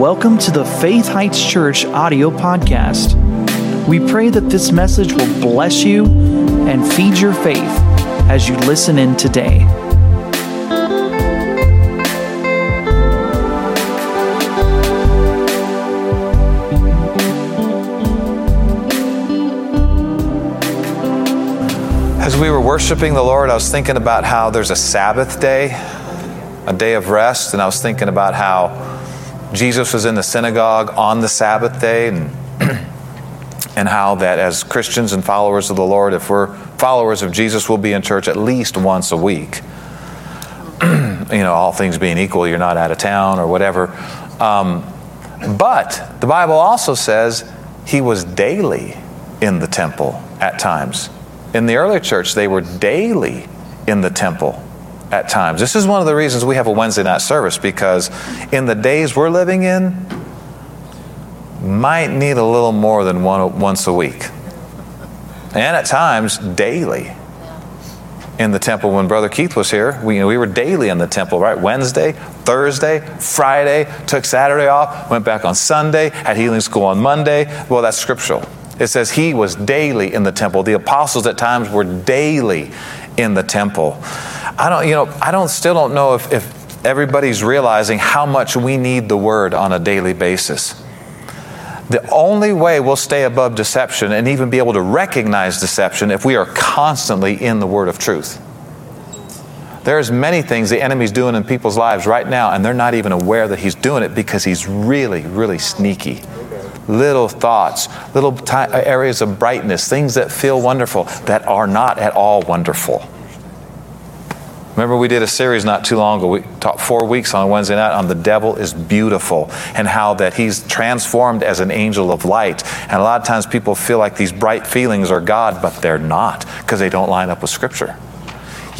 Welcome to the Faith Heights Church audio podcast. We pray that this message will bless you and feed your faith as you listen in today. As we were worshiping the Lord, I was thinking about how there's a Sabbath day, a day of rest, and I was thinking about how Jesus was in the synagogue on the Sabbath day, and, and how that as Christians and followers of the Lord, if we're followers of Jesus, we'll be in church at least once a week. you know, all things being equal, you're not out of town or whatever. Um, but the Bible also says he was daily in the temple at times. In the early church, they were daily in the temple at times. This is one of the reasons we have a Wednesday night service because in the days we're living in, might need a little more than one once a week. And at times, daily in the temple. When Brother Keith was here, we, we were daily in the temple, right? Wednesday, Thursday, Friday, took Saturday off, went back on Sunday, had healing school on Monday. Well, that's scriptural. It says he was daily in the temple. The apostles at times were daily in the temple. I don't, you know, I don't still don't know if, if everybody's realizing how much we need the word on a daily basis. The only way we'll stay above deception and even be able to recognize deception if we are constantly in the word of truth. There's many things the enemy's doing in people's lives right now, and they're not even aware that he's doing it because he's really, really sneaky. Little thoughts, little t- uh, areas of brightness, things that feel wonderful that are not at all wonderful. Remember, we did a series not too long ago. We taught four weeks on Wednesday night on the devil is beautiful and how that he's transformed as an angel of light. And a lot of times people feel like these bright feelings are God, but they're not because they don't line up with Scripture.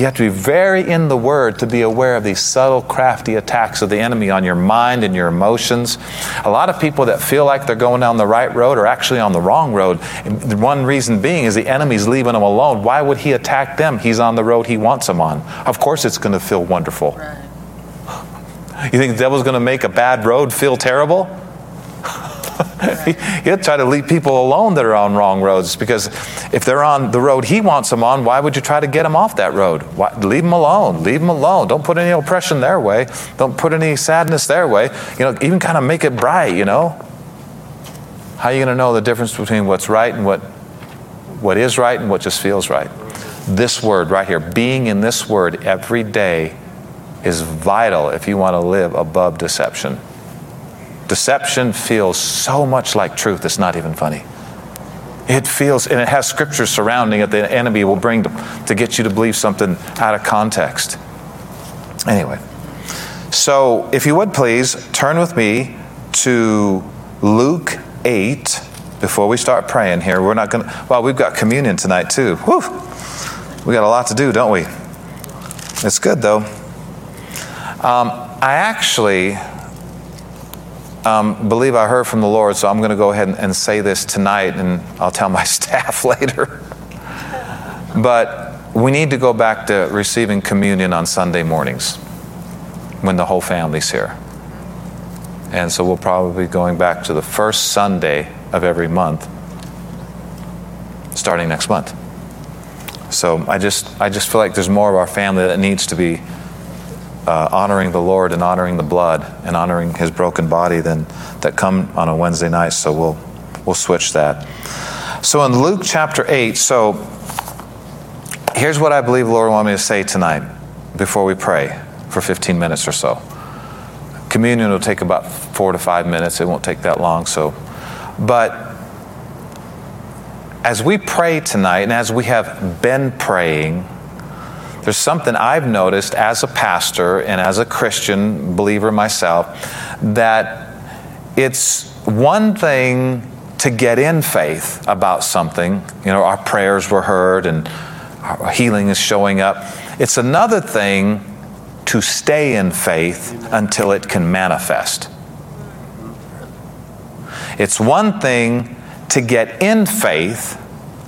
You have to be very in the Word to be aware of these subtle, crafty attacks of the enemy on your mind and your emotions. A lot of people that feel like they're going down the right road are actually on the wrong road. And one reason being is the enemy's leaving them alone. Why would he attack them? He's on the road he wants them on. Of course, it's going to feel wonderful. You think the devil's going to make a bad road feel terrible? He'll try to leave people alone that are on wrong roads because if they're on the road he wants them on, why would you try to get them off that road? Why, leave them alone. Leave them alone. Don't put any oppression their way. Don't put any sadness their way. You know, even kind of make it bright, you know? How are you going to know the difference between what's right and what, what is right and what just feels right? This word right here, being in this word every day is vital if you want to live above deception. Deception feels so much like truth, it's not even funny. It feels, and it has scripture surrounding it the enemy will bring to, to get you to believe something out of context. Anyway, so if you would please turn with me to Luke 8 before we start praying here. We're not going to, well, we've got communion tonight too. Whew. We got a lot to do, don't we? It's good though. Um, I actually um, believe I heard from the Lord, so I'm going to go ahead and, and say this tonight, and I'll tell my staff later. but we need to go back to receiving communion on Sunday mornings when the whole family's here. And so we'll probably be going back to the first Sunday of every month starting next month. So I just I just feel like there's more of our family that needs to be uh, honoring the Lord and honoring the blood and honoring His broken body than that come on a Wednesday night. So we'll we'll switch that. So in Luke chapter eight, so here's what I believe the Lord wanted me to say tonight before we pray for 15 minutes or so. Communion will take about four to five minutes. It won't take that long. So, but as we pray tonight, and as we have been praying there's something I've noticed as a pastor and as a Christian believer myself that it's one thing to get in faith about something. You know, our prayers were heard and our healing is showing up. It's another thing to stay in faith until it can manifest. It's one thing to get in faith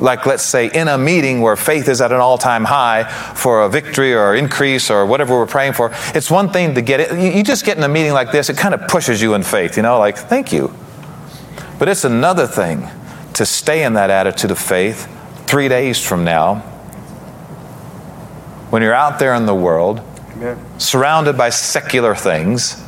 like let's say in a meeting where faith is at an all-time high for a victory or increase or whatever we're praying for it's one thing to get it. You just get in a meeting like this it kind of pushes you in faith you know like thank you. But it's another thing to stay in that attitude of faith three days from now when you're out there in the world Amen. surrounded by secular things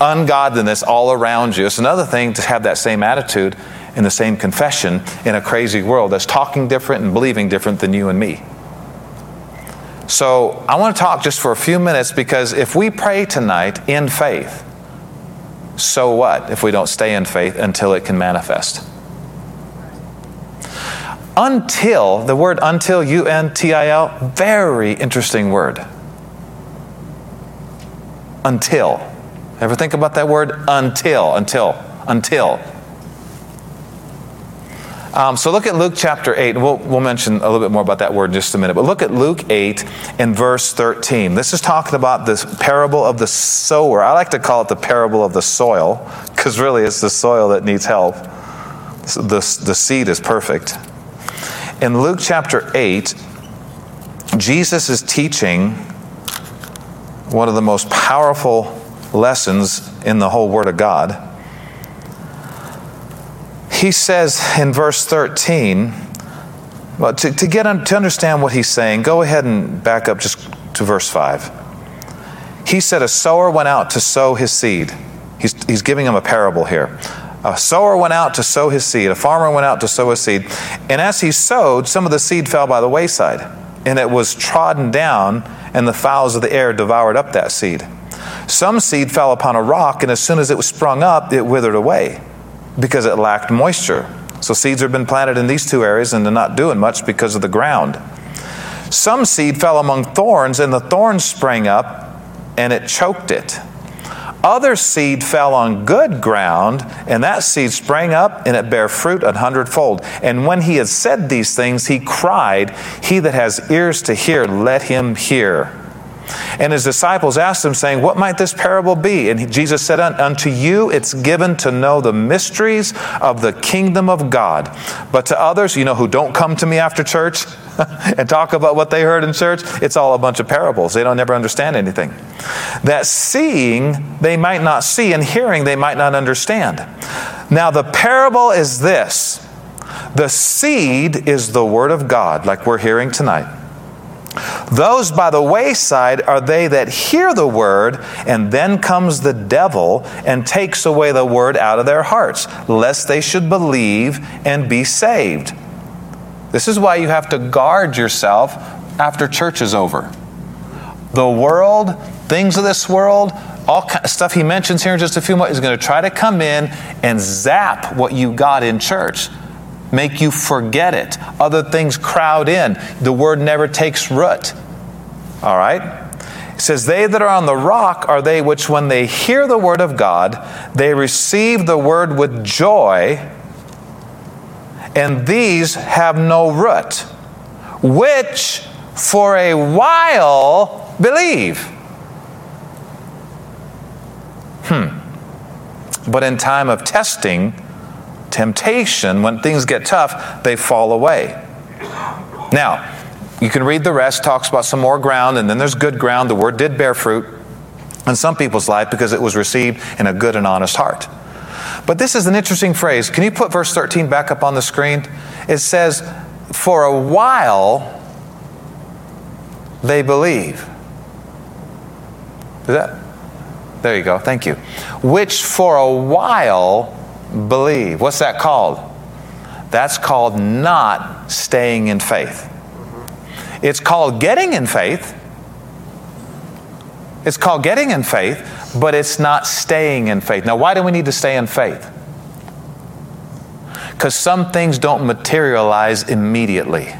ungodliness all around you. It's another thing to have that same attitude in the same confession in a crazy world that's talking different and believing different than you and me. So, I want to talk just for a few minutes because if we pray tonight in faith, so what if we don't stay in faith until it can manifest? Until, the word until, U N T I L, very interesting word. Until. Ever think about that word? Until, until, until. Um, so look at Luke chapter 8, and we'll, we'll mention a little bit more about that word in just a minute. But look at Luke 8 and verse 13. This is talking about this parable of the sower. I like to call it the parable of the soil, because really it's the soil that needs help. The, the seed is perfect. In Luke chapter 8, Jesus is teaching one of the most powerful lessons in the whole Word of God he says in verse 13, well, to, to get to understand what he's saying, go ahead and back up just to verse 5. He said, A sower went out to sow his seed. He's, he's giving him a parable here. A sower went out to sow his seed. A farmer went out to sow his seed. And as he sowed, some of the seed fell by the wayside, and it was trodden down, and the fowls of the air devoured up that seed. Some seed fell upon a rock, and as soon as it was sprung up, it withered away because it lacked moisture. So seeds have been planted in these two areas and they're not doing much because of the ground. Some seed fell among thorns, and the thorns sprang up and it choked it. Other seed fell on good ground, and that seed sprang up and it bare fruit an hundredfold. And when he had said these things, he cried, He that has ears to hear, let him hear. And his disciples asked him, saying, What might this parable be? And Jesus said, Unto you it's given to know the mysteries of the kingdom of God. But to others, you know, who don't come to me after church and talk about what they heard in church, it's all a bunch of parables. They don't never understand anything. That seeing they might not see, and hearing they might not understand. Now, the parable is this the seed is the word of God, like we're hearing tonight. Those by the wayside are they that hear the word, and then comes the devil and takes away the word out of their hearts, lest they should believe and be saved. This is why you have to guard yourself after church is over. The world, things of this world, all stuff he mentions here in just a few moments is going to try to come in and zap what you got in church make you forget it. Other things crowd in. The word never takes root. All right? It says, They that are on the rock are they which, when they hear the word of God, they receive the word with joy, and these have no root, which for a while believe. Hmm. But in time of testing, temptation, when things get tough, they fall away. Now, you can read the rest, talks about some more ground, and then there's good ground. The word did bear fruit in some people's life because it was received in a good and honest heart. But this is an interesting phrase. Can you put verse 13 back up on the screen? It says, For a while they believe. Is that? There you go. Thank you. Which for a while believe. What's that called? That's called not staying in faith. It's called getting in faith. It's called getting in faith, but it's not staying in faith. Now, why do we need to stay in faith? Because some things don't materialize immediately.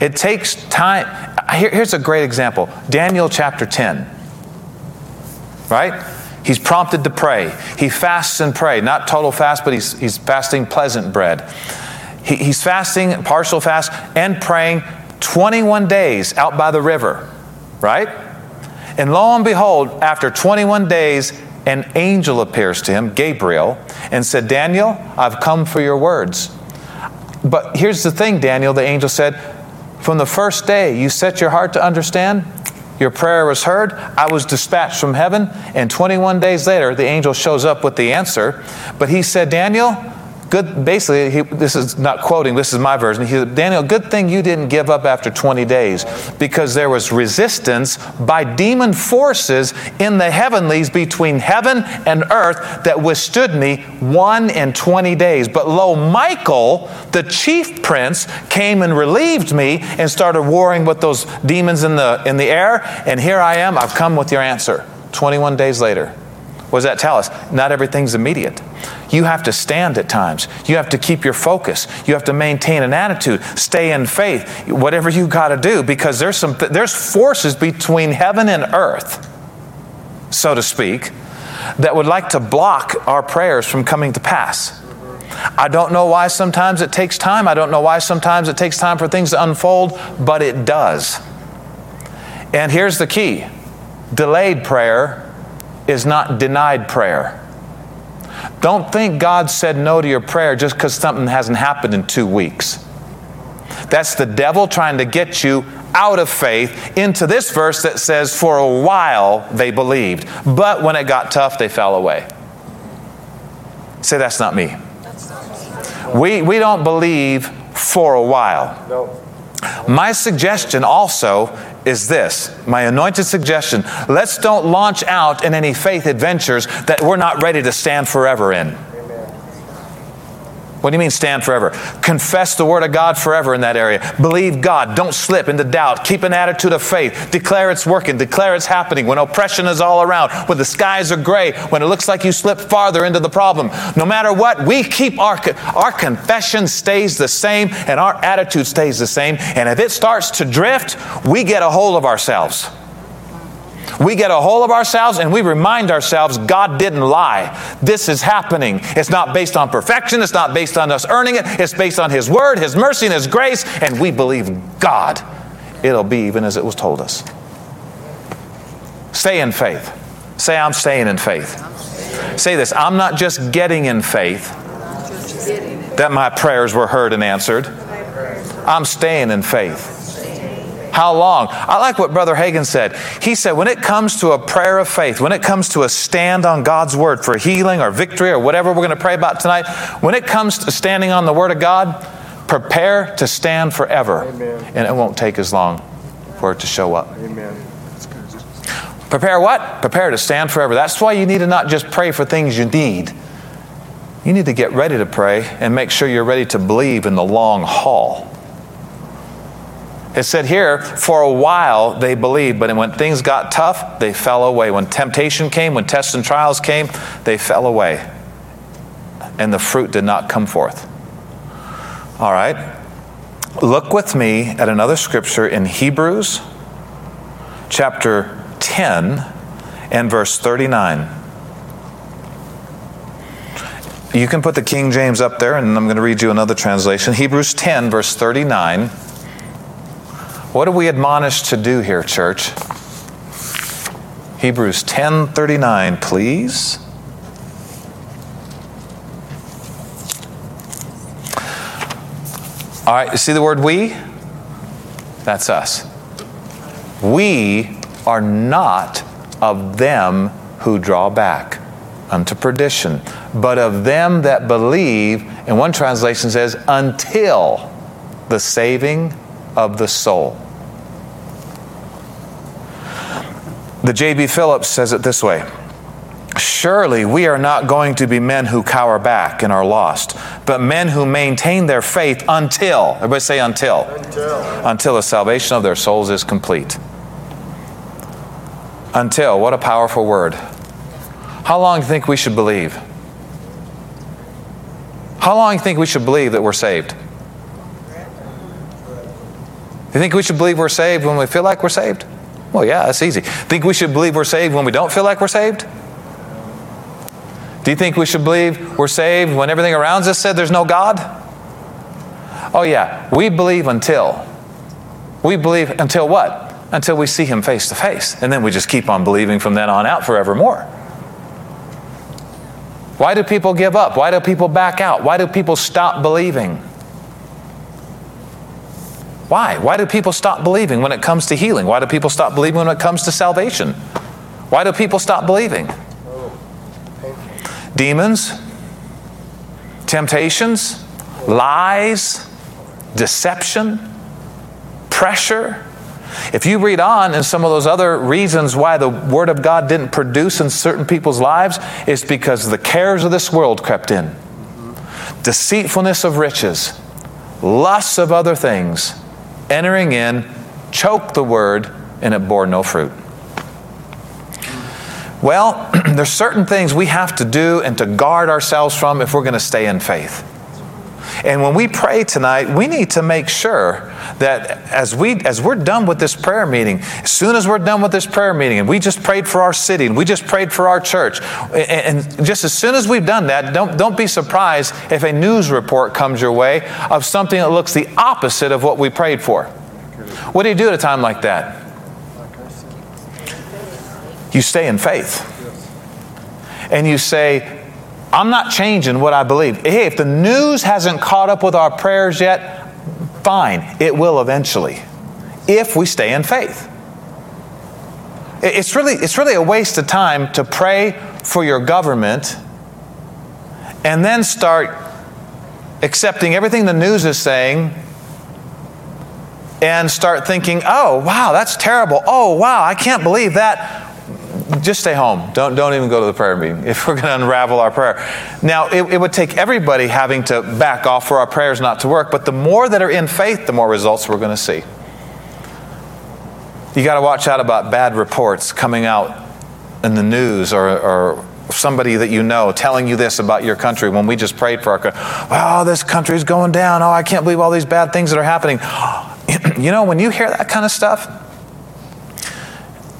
It takes time. Here, here's a great example Daniel chapter 10. Right? He's prompted to pray. He fasts and pray. Not total fast, but he's, he's fasting pleasant bread. He, he's fasting, partial fast, and praying 21 days out by the river, right? And lo and behold, after 21 days, an angel appears to him, Gabriel, and said, Daniel, I've come for your words. But here's the thing, Daniel, the angel said, from the first day you set your heart to understand, your prayer was heard. I was dispatched from heaven. And 21 days later, the angel shows up with the answer. But he said, Daniel, good basically he, this is not quoting this is my version. He said daniel good thing you didn't give up after 20 days because there was resistance by demon forces in the heavenlies between heaven and earth that withstood me one in 20 days. But lo michael the chief prince came and relieved me and started warring with those demons in the in the air. And here i am. I've come with your answer. 21 days later what does that tell us? Not everything's immediate. You have to stand at times. You have to keep your focus. You have to maintain an attitude. Stay in faith. Whatever you got to do, because there's some there's forces between heaven and earth, so to speak, that would like to block our prayers from coming to pass. I don't know why sometimes it takes time. I don't know why sometimes it takes time for things to unfold, but it does. And here's the key delayed prayer is not denied prayer. Don't think God said no to your prayer just because something hasn't happened in two weeks. That's the devil trying to get you out of faith into this verse that says, For a while they believed, but when it got tough, they fell away. Say, that's not me. We, we don't believe for a while. No. My suggestion also is this my anointed suggestion let's don't launch out in any faith adventures that we're not ready to stand forever in. What do you mean stand forever? Confess the word of God forever in that area. Believe God. Don't slip into doubt. Keep an attitude of faith. Declare it's working. Declare it's happening. When oppression is all around, when the skies are gray, when it looks like you slip farther into the problem. No matter what, we keep our, our confession stays the same and our attitude stays the same. And if it starts to drift, we get a hold of ourselves. We get a hold of ourselves and we remind ourselves God didn't lie. This is happening. It's not based on perfection, it's not based on us earning it, it's based on His Word, His mercy, and His grace, and we believe God. It'll be even as it was told us. Stay in faith. Say, I'm staying in faith. Say this I'm not just getting in faith that my prayers were heard and answered, I'm staying in faith. How long? I like what Brother Hagin said. He said, when it comes to a prayer of faith, when it comes to a stand on God's word for healing or victory or whatever we're going to pray about tonight, when it comes to standing on the word of God, prepare to stand forever. Amen. And it won't take as long for it to show up. Amen. Prepare what? Prepare to stand forever. That's why you need to not just pray for things you need. You need to get ready to pray and make sure you're ready to believe in the long haul. It said here, for a while they believed, but when things got tough, they fell away. When temptation came, when tests and trials came, they fell away. And the fruit did not come forth. All right. Look with me at another scripture in Hebrews chapter 10 and verse 39. You can put the King James up there, and I'm going to read you another translation. Hebrews 10, verse 39. What are we admonished to do here, church? Hebrews 10:39, please. All right, see the word we? That's us. We are not of them who draw back unto perdition, but of them that believe, and one translation says, until the saving of the soul. The J.B. Phillips says it this way Surely we are not going to be men who cower back and are lost, but men who maintain their faith until, everybody say until, until, until the salvation of their souls is complete. Until, what a powerful word. How long do you think we should believe? How long do you think we should believe that we're saved? You think we should believe we're saved when we feel like we're saved? Well, yeah, that's easy. Think we should believe we're saved when we don't feel like we're saved? Do you think we should believe we're saved when everything around us said there's no God? Oh, yeah. We believe until. We believe until what? Until we see Him face to face. And then we just keep on believing from then on out forevermore. Why do people give up? Why do people back out? Why do people stop believing? Why? Why do people stop believing when it comes to healing? Why do people stop believing when it comes to salvation? Why do people stop believing? Demons, temptations, lies, deception, pressure. If you read on in some of those other reasons why the Word of God didn't produce in certain people's lives, it's because the cares of this world crept in. Deceitfulness of riches, lusts of other things, entering in, choked the Word, and it bore no fruit. Well, there's certain things we have to do and to guard ourselves from if we're going to stay in faith. And when we pray tonight, we need to make sure that as we as we're done with this prayer meeting, as soon as we're done with this prayer meeting, and we just prayed for our city, and we just prayed for our church, and, and just as soon as we've done that, don't don't be surprised if a news report comes your way of something that looks the opposite of what we prayed for. What do you do at a time like that? You stay in faith. And you say, I'm not changing what I believe. Hey, if the news hasn't caught up with our prayers yet, fine, it will eventually, if we stay in faith. It's really, it's really a waste of time to pray for your government and then start accepting everything the news is saying and start thinking, oh, wow, that's terrible. Oh, wow, I can't believe that just stay home. Don't, don't even go to the prayer meeting if we're going to unravel our prayer. Now, it, it, would take everybody having to back off for our prayers not to work, but the more that are in faith, the more results we're going to see. You got to watch out about bad reports coming out in the news or, or somebody that you know telling you this about your country when we just prayed for our country. Oh, this country's going down. Oh, I can't believe all these bad things that are happening. you know, when you hear that kind of stuff,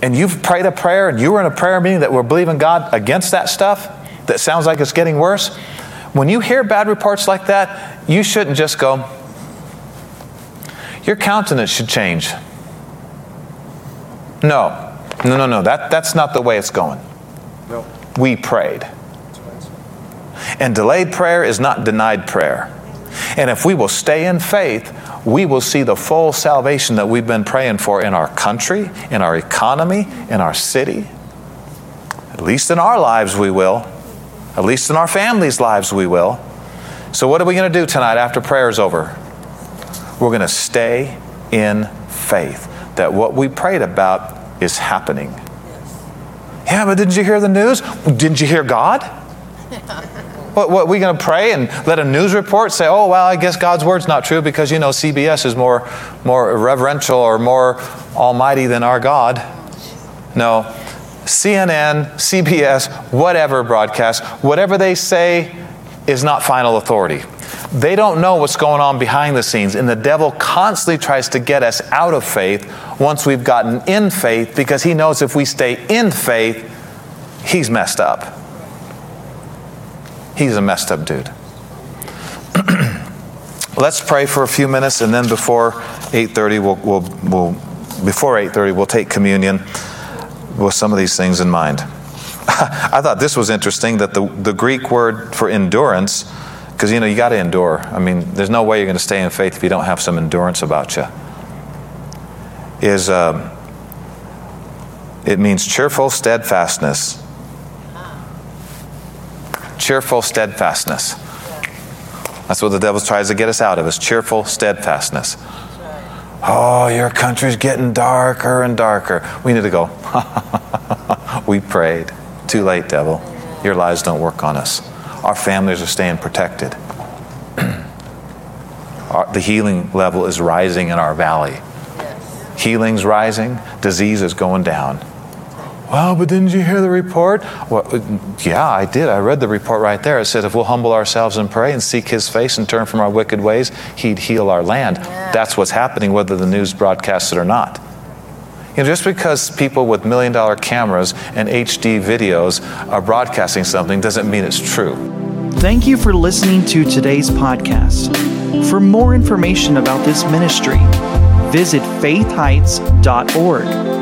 and you've prayed a prayer and you were in a prayer meeting that we're believing God against that stuff that sounds like it's getting worse, when you hear bad reports like that, you shouldn't just go, your countenance should change. No, no, no, no. That, that's not the way it's going. No. We prayed. And delayed prayer is not denied prayer. And if we will stay in faith, we will see the full salvation that we've been praying for in our country, in our economy, in our city. At least in our lives, we will. At least in our families' lives, we will. So, what are we going to do tonight after prayer is over? We're going to stay in faith that what we prayed about is happening. Yeah, but didn't you hear the news? Didn't you hear God? What, what we going to pray and let a news report say, oh, well, I guess God's word's not true because, you know, CBS is more, more reverential or more almighty than our God? No. CNN, CBS, whatever broadcast, whatever they say is not final authority. They don't know what's going on behind the scenes, and the devil constantly tries to get us out of faith once we've gotten in faith because he knows if we stay in faith, he's messed up. He's a messed up dude. Let's pray for a few minutes, and then before 8:30, we'll, we'll, we'll before 8:30, we'll take communion with some of these things in mind. I thought this was interesting that the, the Greek word for endurance, because you know you got to endure. I mean, there's no way you're going to stay in faith if you don't have some endurance about you. Is uh, it means cheerful steadfastness cheerful steadfastness. That's what the devil tries to get us out of is cheerful steadfastness. Oh, your country's getting darker and darker. We need to go. we prayed. Too late, devil. Your lies don't work on us. Our families are staying protected. our, the healing level is rising in our valley. Healing's rising, disease is going down. Well, but didn't you hear the report? Well, yeah, I did. I read the report right there. It said if we'll humble ourselves and pray and seek His face and turn from our wicked ways, He'd heal our land. Yeah. That's what's happening, whether the news broadcasts it or not. You know, just because people with million dollar cameras and HD videos are broadcasting something doesn't mean it's true. Thank you for listening to today's podcast. For more information about this ministry, visit faithheights.org.